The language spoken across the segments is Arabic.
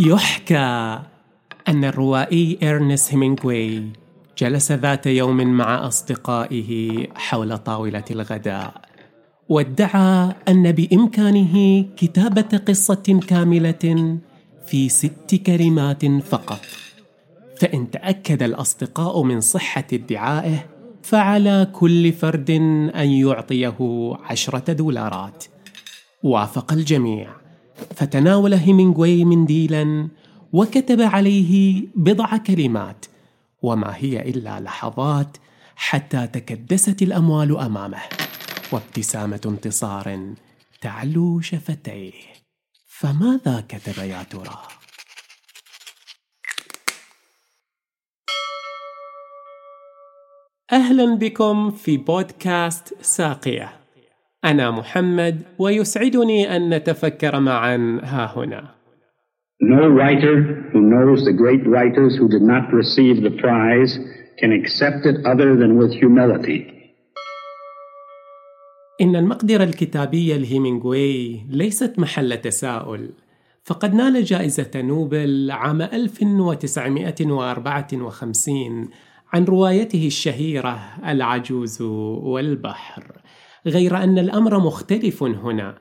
يحكى أن الروائي إرنست هيمينغوي جلس ذات يوم مع أصدقائه حول طاولة الغداء وادعى أن بإمكانه كتابة قصة كاملة في ست كلمات فقط فإن تأكد الأصدقاء من صحة ادعائه فعلى كل فرد أن يعطيه عشرة دولارات. وافق الجميع. فتناول هيمينغوي منديلا وكتب عليه بضع كلمات. وما هي إلا لحظات حتى تكدست الأموال أمامه. وابتسامة انتصار تعلو شفتيه. فماذا كتب يا ترى؟ أهلا بكم في بودكاست ساقية. أنا محمد ويسعدني أن نتفكر معا. ها هنا. No writer who knows the great writers who did not receive the prize can accept it other than with humility. إن المقدرة الكتابية لهيمينغوي ليست محل تساؤل. فقد نال جائزة نوبل عام 1954 عن روايته الشهيرة العجوز والبحر غير أن الأمر مختلف هنا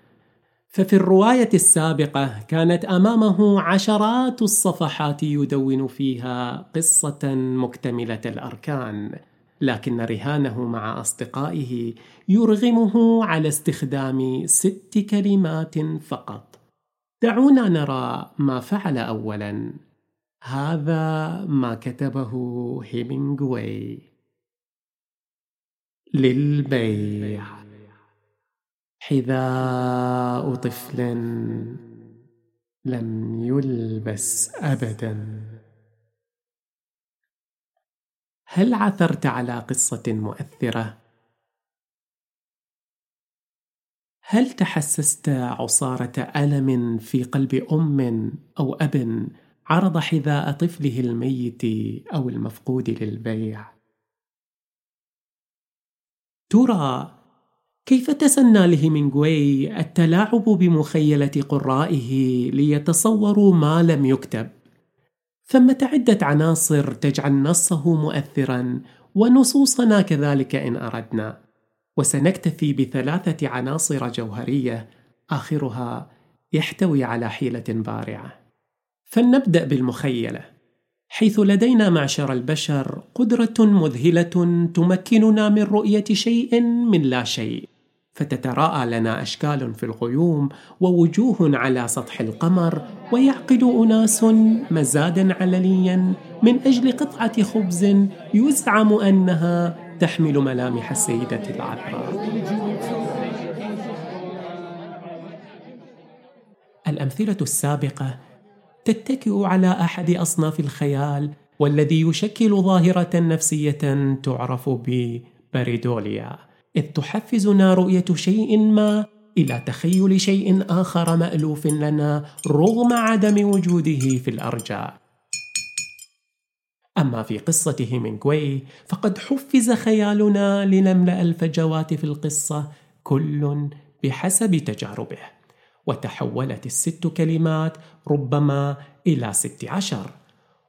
ففي الرواية السابقة كانت أمامه عشرات الصفحات يدون فيها قصة مكتملة الأركان، لكن رهانه مع أصدقائه يرغمه على استخدام ست كلمات فقط. دعونا نرى ما فعل أولاً. هذا ما كتبه هيمينغوي للبيع. حذاء طفل لم يلبس ابدا. هل عثرت على قصة مؤثرة؟ هل تحسست عصارة ألم في قلب أم أو أب عرض حذاء طفله الميت أو المفقود للبيع. ترى كيف تسنى لهيمينغوي التلاعب بمخيلة قرائه ليتصوروا ما لم يكتب؟ ثمة عدة عناصر تجعل نصه مؤثرا ونصوصنا كذلك إن أردنا. وسنكتفي بثلاثة عناصر جوهرية آخرها يحتوي على حيلة بارعة. فلنبدأ بالمخيلة. حيث لدينا معشر البشر قدرة مذهلة تمكننا من رؤية شيء من لا شيء فتتراءى لنا أشكال في الغيوم ووجوه على سطح القمر ويعقد أناس مزادا علنيا من أجل قطعة خبز يزعم أنها تحمل ملامح السيدة العذراء. الأمثلة السابقة تتكئ على أحد أصناف الخيال والذي يشكل ظاهرة نفسية تعرف ببريدوليا إذ تحفزنا رؤية شيء ما إلى تخيل شيء آخر مألوف لنا رغم عدم وجوده في الأرجاء. أما في قصة هيمينغوي فقد حفز خيالنا لنملأ الفجوات في القصة كل بحسب تجاربه وتحولت الست كلمات ربما إلى ست عشر.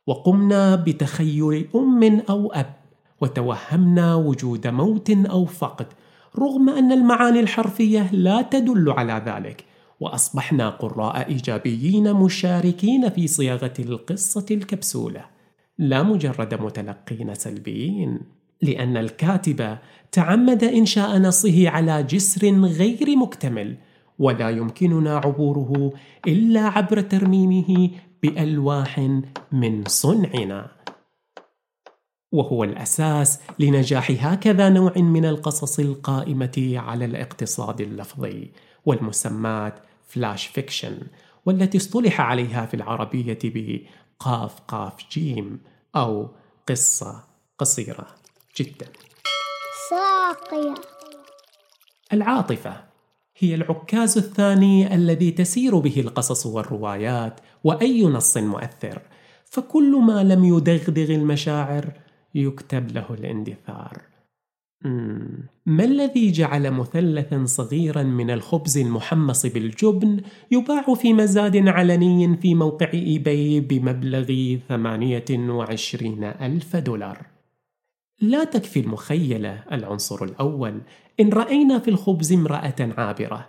وقمنا بتخيل أم أو أب وتوهمنا وجود موت أو فقد رغم أن المعاني الحرفية لا تدل على ذلك. وأصبحنا قراء إيجابيين مشاركين في صياغة القصة الكبسولة. لا مجرد متلقين سلبيين لأن الكاتب تعمد إنشاء نصه على جسر غير مكتمل. ولا يمكننا عبوره إلا عبر ترميمه بألواح من صنعنا. وهو الأساس لنجاح هكذا نوع من القصص القائمة على الاقتصاد اللفظي والمسمات flash fiction والتي اصطلح عليها في العربية بقاف قاف جيم أو قصة قصيرة جدا. ساقيه العاطفة هي العكاز الثاني الذي تسير به القصص والروايات وأي نص مؤثر. فكل ما لم يدغدغ المشاعر يكتب له الاندثار. ما الذي جعل مثلثا صغيرا من الخبز المحمص بالجبن يباع في مزاد علني في موقع إيباي بمبلغ 28 ألف دولار؟ لا تكفي المخيلة العنصر الأول. إن رأينا في الخبز امرأة عابرة.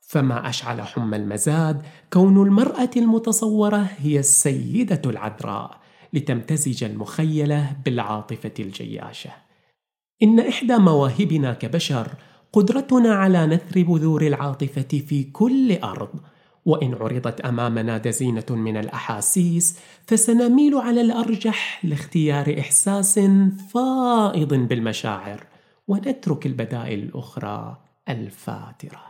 فما أشعل حمى المزاد كون المرأة المتصورة هي السيدة العذراء لتمتزج المخيلة بالعاطفة الجياشة. إن إحدى مواهبنا كبشر قدرتنا على نثر بذور العاطفة في كل أرض. وإن عرضت أمامنا دزينة من الأحاسيس فسنميل على الأرجح لاختيار إحساس فائض بالمشاعر. ونترك البدائل الأخرى الفاترة.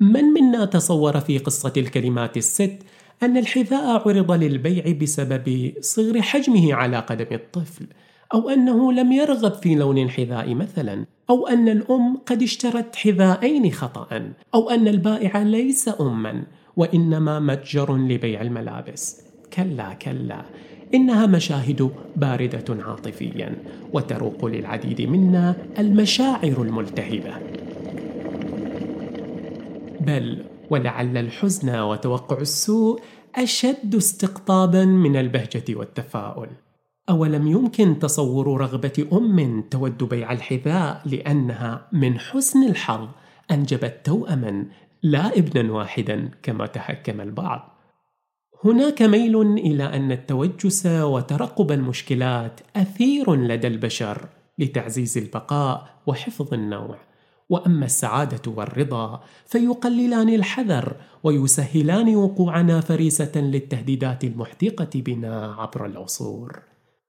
من منا تصور في قصة الكلمات الست أن الحذاء عرض للبيع بسبب صغر حجمه على قدم الطفل أو أنه لم يرغب في لون الحذاء مثلا أو أن الأم قد اشترت حذاءين خطأ أو أن البائع ليس أما وإنما متجر لبيع الملابس. كلا كلا. إنها مشاهد باردة عاطفيا وتروق للعديد منا المشاعر الملتهبة. بل ولعل الحزن وتوقع السوء أشد استقطابا من البهجة والتفاؤل. أولم يمكن تصور رغبة أم تود بيع الحذاء لأنها من حسن الحظ أنجبت توأما لا ابنا واحدا كما تحكم البعض. هناك ميل إلى أن التوجس وترقب المشكلات أثير لدى البشر لتعزيز البقاء وحفظ النوع. وأما السعادة والرضا فيقللان الحذر ويسهلان وقوعنا فريسة للتهديدات المحدقة بنا عبر العصور.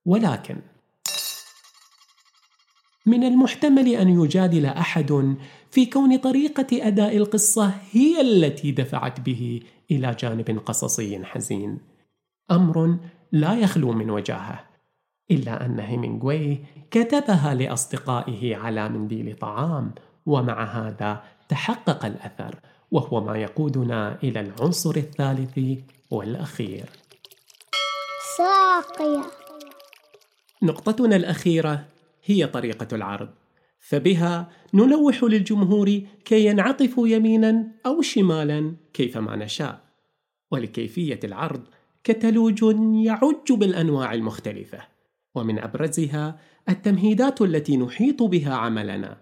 ولكن من المحتمل أن يجادل أحد في كون طريقة أداء القصة هي التي دفعت به إلى جانب قصصي حزين. أمر لا يخلو من وجاهة إلا أن هيمنغوي كتبها لأصدقائه على منديل طعام ومع هذا تحقق الأثر وهو ما يقودنا إلى العنصر الثالث والأخير. ساقية. نقطتنا الأخيرة هي طريقة العرض. فبها نلوح للجمهور كي ينعطفوا يمينا أو شمالا كيفما نشاء. ولكيفية العرض كتالوج يعج بالأنواع المختلفة. ومن أبرزها التمهيدات التي نحيط بها عملنا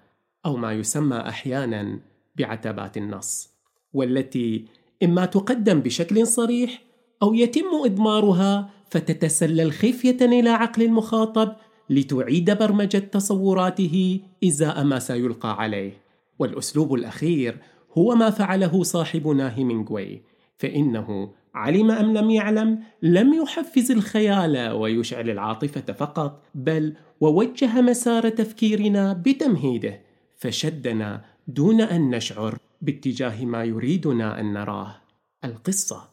أو ما يسمى أحيانا بعتبات النص والتي إما تقدم بشكل صريح أو يتم إضمارها فتتسلل خفية إلى عقل المخاطب لتعيد برمجة تصوراته إزاء ما سيلقى عليه. والأسلوب الأخير هو ما فعله صاحبنا هيمينغوي فإنه علم أم لم يعلم لم يحفز الخيال ويشعل العاطفة فقط بل ووجه مسار تفكيرنا بتمهيده فشدنا دون أن نشعر باتجاه ما يريدنا أن نراه. القصة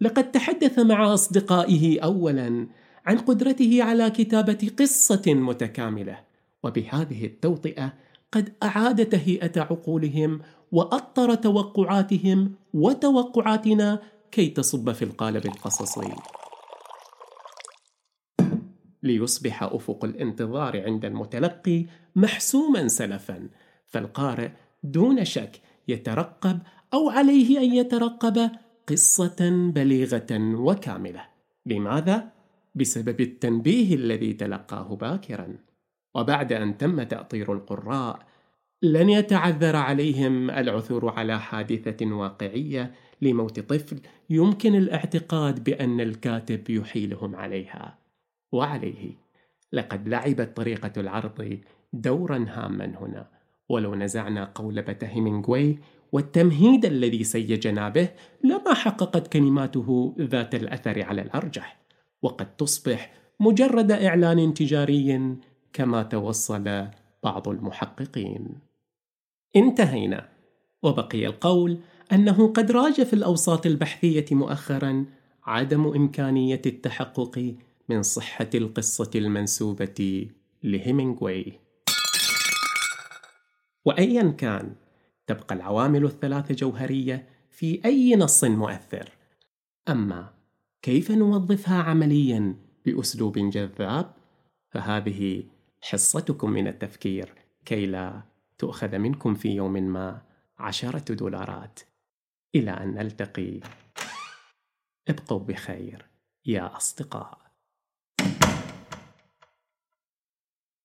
لقد تحدث مع أصدقائه اولا عن قدرته على كتابة قصة متكاملة وبهذه التوطئة قد أعاد تهيئة عقولهم وأطر توقعاتهم وتوقعاتنا كي تصب في القالب القصصي ليصبح أفق الانتظار عند المتلقي محسوما سلفا فالقارئ دون شك يترقب أو عليه أن يترقب قصة بليغة وكاملة. لماذا؟ بسبب التنبيه الذي تلقاه باكرا. وبعد أن تم تأطير القراء، لن يتعذر عليهم العثور على حادثة واقعية لموت طفل يمكن الاعتقاد بأن الكاتب يحيلهم عليها. وعليه، لقد لعبت طريقة العرض دورا هاما هنا. ولو نزعنا قولبة هيمنغوي والتمهيد الذي سيجنا به لما حققت كلماته ذات الأثر على الأرجح وقد تصبح مجرد إعلان تجاري كما توصل بعض المحققين. انتهينا. وبقي القول أنه قد راج في الأوساط البحثية مؤخرا عدم إمكانية التحقق من صحة القصة المنسوبة لهيمنغوي. وأيا كان تبقى العوامل الثلاث جوهرية في أي نص مؤثر. أما كيف نوظفها عمليا بأسلوب جذاب؟ فهذه حصتكم من التفكير كي لا تؤخذ منكم في يوم ما. عشرة دولارات. إلى أن نلتقي. ابقوا بخير يا أصدقاء.